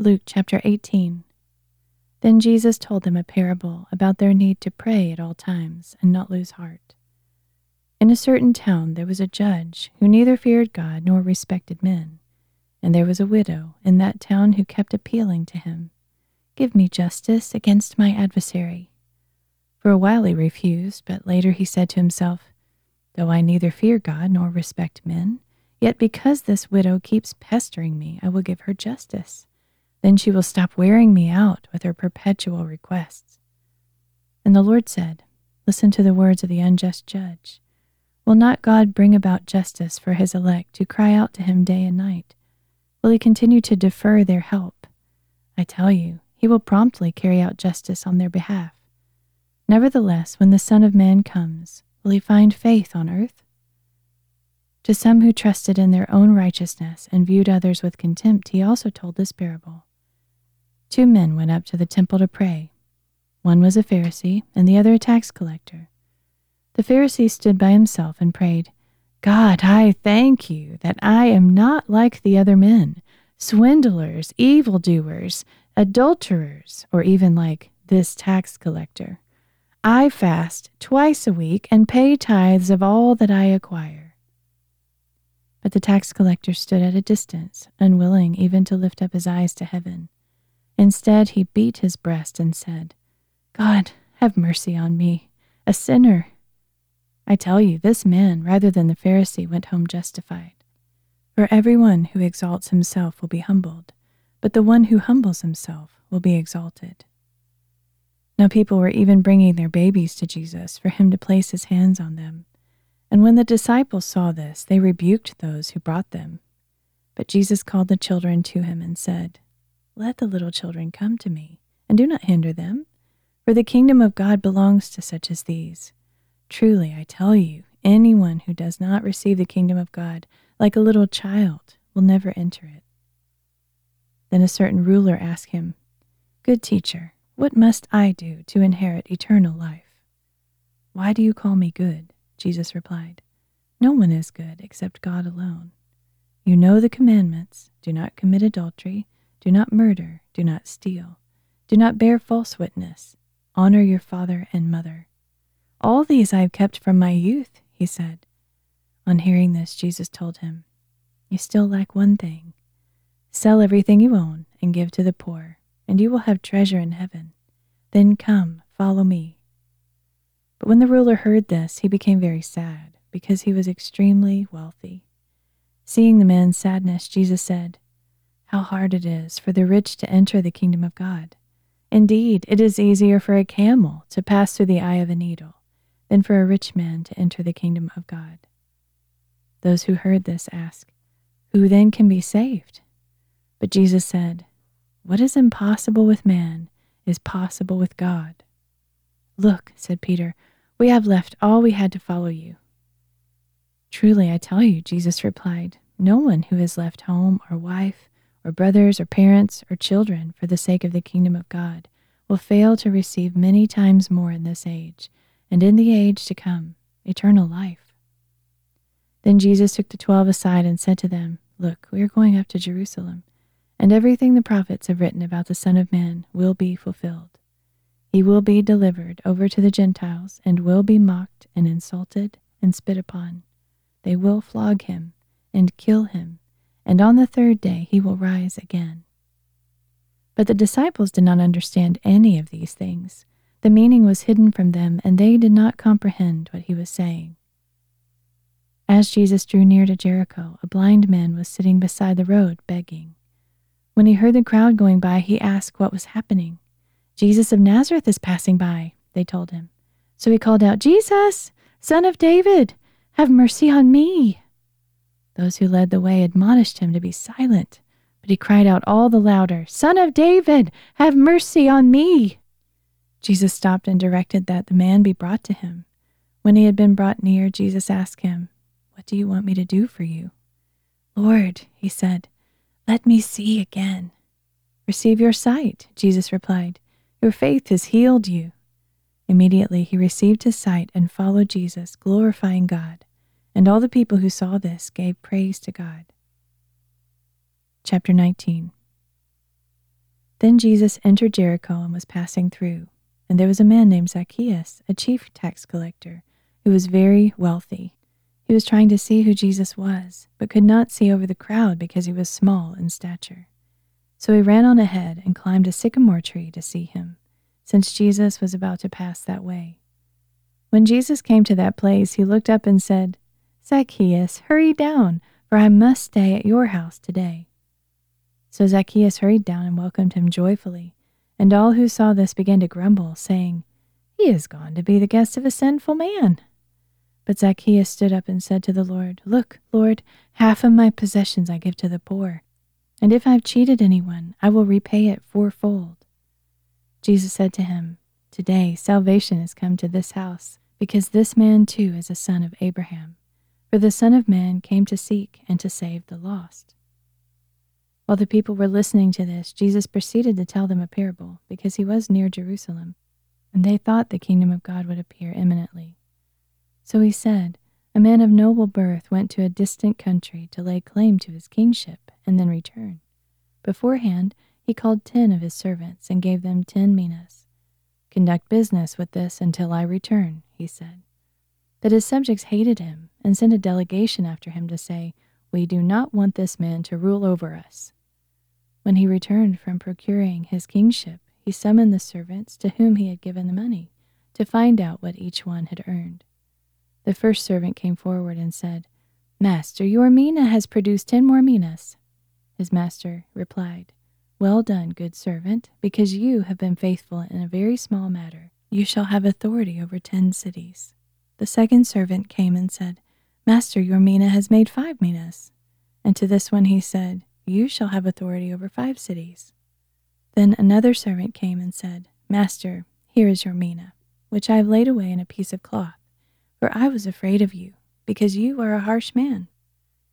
Luke chapter 18. Then Jesus told them a parable about their need to pray at all times and not lose heart. In a certain town there was a judge who neither feared God nor respected men, and there was a widow in that town who kept appealing to him, Give me justice against my adversary. For a while he refused, but later he said to himself, Though I neither fear God nor respect men, yet because this widow keeps pestering me, I will give her justice then she will stop wearing me out with her perpetual requests. And the Lord said, Listen to the words of the unjust judge. Will not God bring about justice for his elect who cry out to him day and night? Will he continue to defer their help? I tell you, he will promptly carry out justice on their behalf. Nevertheless, when the Son of Man comes, will he find faith on earth? To some who trusted in their own righteousness and viewed others with contempt, he also told this parable. Two men went up to the temple to pray. One was a Pharisee, and the other a tax collector. The Pharisee stood by himself and prayed, God, I thank you that I am not like the other men, swindlers, evildoers, adulterers, or even like this tax collector. I fast twice a week and pay tithes of all that I acquire. But the tax collector stood at a distance, unwilling even to lift up his eyes to heaven. Instead, he beat his breast and said, God, have mercy on me, a sinner. I tell you, this man, rather than the Pharisee, went home justified. For everyone who exalts himself will be humbled, but the one who humbles himself will be exalted. Now, people were even bringing their babies to Jesus for him to place his hands on them. And when the disciples saw this, they rebuked those who brought them. But Jesus called the children to him and said, let the little children come to me, and do not hinder them, for the kingdom of God belongs to such as these. Truly, I tell you, anyone who does not receive the kingdom of God like a little child will never enter it. Then a certain ruler asked him, Good teacher, what must I do to inherit eternal life? Why do you call me good? Jesus replied, No one is good except God alone. You know the commandments do not commit adultery do not murder. Do not steal. Do not bear false witness. Honor your father and mother. All these I have kept from my youth, he said. On hearing this, Jesus told him, You still lack one thing. Sell everything you own and give to the poor, and you will have treasure in heaven. Then come, follow me. But when the ruler heard this, he became very sad, because he was extremely wealthy. Seeing the man's sadness, Jesus said, how hard it is for the rich to enter the kingdom of God. Indeed, it is easier for a camel to pass through the eye of a needle than for a rich man to enter the kingdom of God. Those who heard this asked, Who then can be saved? But Jesus said, What is impossible with man is possible with God. Look, said Peter, we have left all we had to follow you. Truly, I tell you, Jesus replied, no one who has left home or wife, or brothers or parents or children for the sake of the kingdom of God will fail to receive many times more in this age and in the age to come eternal life. Then Jesus took the twelve aside and said to them, Look, we are going up to Jerusalem, and everything the prophets have written about the Son of Man will be fulfilled. He will be delivered over to the Gentiles and will be mocked and insulted and spit upon. They will flog him and kill him and on the third day he will rise again. But the disciples did not understand any of these things. The meaning was hidden from them, and they did not comprehend what he was saying. As Jesus drew near to Jericho, a blind man was sitting beside the road begging. When he heard the crowd going by, he asked what was happening. Jesus of Nazareth is passing by, they told him. So he called out, Jesus, son of David, have mercy on me. Those who led the way admonished him to be silent, but he cried out all the louder, Son of David, have mercy on me! Jesus stopped and directed that the man be brought to him. When he had been brought near, Jesus asked him, What do you want me to do for you? Lord, he said, let me see again. Receive your sight, Jesus replied. Your faith has healed you. Immediately he received his sight and followed Jesus, glorifying God. And all the people who saw this gave praise to God. Chapter 19 Then Jesus entered Jericho and was passing through. And there was a man named Zacchaeus, a chief tax collector, who was very wealthy. He was trying to see who Jesus was, but could not see over the crowd because he was small in stature. So he ran on ahead and climbed a sycamore tree to see him, since Jesus was about to pass that way. When Jesus came to that place, he looked up and said, Zacchaeus, hurry down, for I must stay at your house today. So Zacchaeus hurried down and welcomed him joyfully. And all who saw this began to grumble, saying, He is gone to be the guest of a sinful man. But Zacchaeus stood up and said to the Lord, Look, Lord, half of my possessions I give to the poor, and if I've cheated anyone, I will repay it fourfold. Jesus said to him, Today salvation has come to this house, because this man too is a son of Abraham. For the Son of Man came to seek and to save the lost. While the people were listening to this, Jesus proceeded to tell them a parable, because he was near Jerusalem, and they thought the kingdom of God would appear imminently. So he said, A man of noble birth went to a distant country to lay claim to his kingship and then return. Beforehand, he called ten of his servants and gave them ten minas. Conduct business with this until I return, he said. But his subjects hated him and sent a delegation after him to say, We do not want this man to rule over us. When he returned from procuring his kingship, he summoned the servants to whom he had given the money to find out what each one had earned. The first servant came forward and said, Master, your mina has produced ten more minas. His master replied, Well done, good servant, because you have been faithful in a very small matter. You shall have authority over ten cities. The second servant came and said, Master, your mina has made five minas. And to this one he said, you shall have authority over five cities. Then another servant came and said, Master, here is your mina, which I have laid away in a piece of cloth, for I was afraid of you, because you are a harsh man.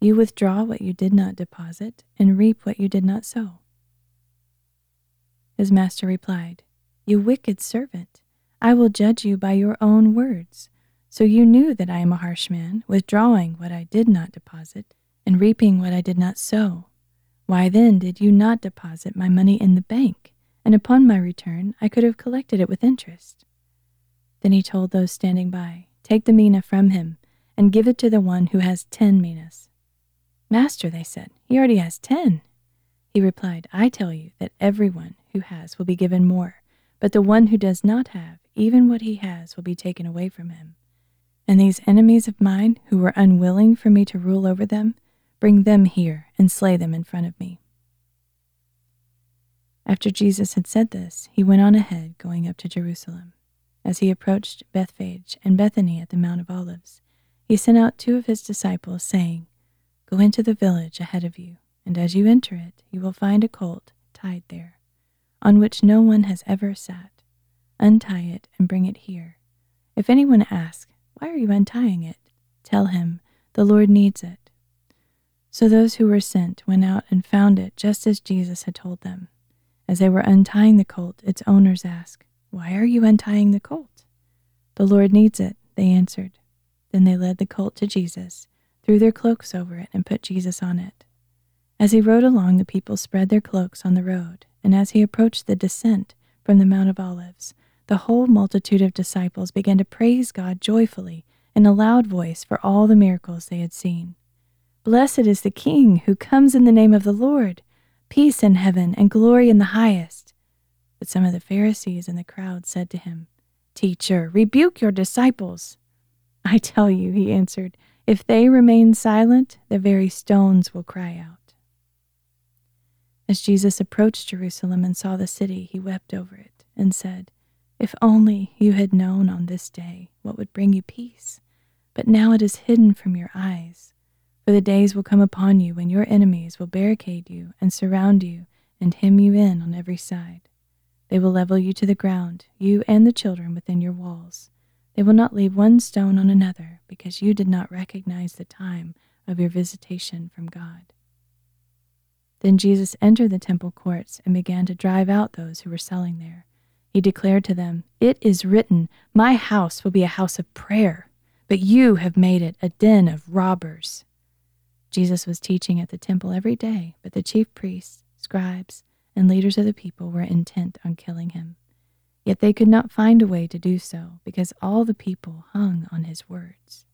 You withdraw what you did not deposit, and reap what you did not sow. His master replied, You wicked servant, I will judge you by your own words. So you knew that I am a harsh man, withdrawing what I did not deposit, and reaping what I did not sow. Why then did you not deposit my money in the bank, and upon my return I could have collected it with interest? Then he told those standing by, Take the mina from him, and give it to the one who has ten minas. Master, they said, he already has ten. He replied, I tell you that everyone who has will be given more, but the one who does not have, even what he has, will be taken away from him. And these enemies of mine, who were unwilling for me to rule over them, Bring them here and slay them in front of me. After Jesus had said this, he went on ahead, going up to Jerusalem. As he approached Bethphage and Bethany at the Mount of Olives, he sent out two of his disciples, saying, Go into the village ahead of you, and as you enter it, you will find a colt tied there, on which no one has ever sat. Untie it and bring it here. If anyone asks, Why are you untying it? Tell him, The Lord needs it so those who were sent went out and found it just as Jesus had told them. As they were untying the colt, its owners asked, Why are you untying the colt? The Lord needs it, they answered. Then they led the colt to Jesus, threw their cloaks over it, and put Jesus on it. As he rode along, the people spread their cloaks on the road, and as he approached the descent from the Mount of Olives, the whole multitude of disciples began to praise God joyfully in a loud voice for all the miracles they had seen. Blessed is the King who comes in the name of the Lord, peace in heaven and glory in the highest. But some of the Pharisees in the crowd said to him, Teacher, rebuke your disciples. I tell you, he answered, if they remain silent, the very stones will cry out. As Jesus approached Jerusalem and saw the city, he wept over it and said, If only you had known on this day what would bring you peace, but now it is hidden from your eyes. For the days will come upon you when your enemies will barricade you and surround you and hem you in on every side. They will level you to the ground, you and the children within your walls. They will not leave one stone on another, because you did not recognize the time of your visitation from God. Then Jesus entered the temple courts and began to drive out those who were selling there. He declared to them, It is written, My house will be a house of prayer, but you have made it a den of robbers. Jesus was teaching at the temple every day, but the chief priests, scribes, and leaders of the people were intent on killing him. Yet they could not find a way to do so because all the people hung on his words.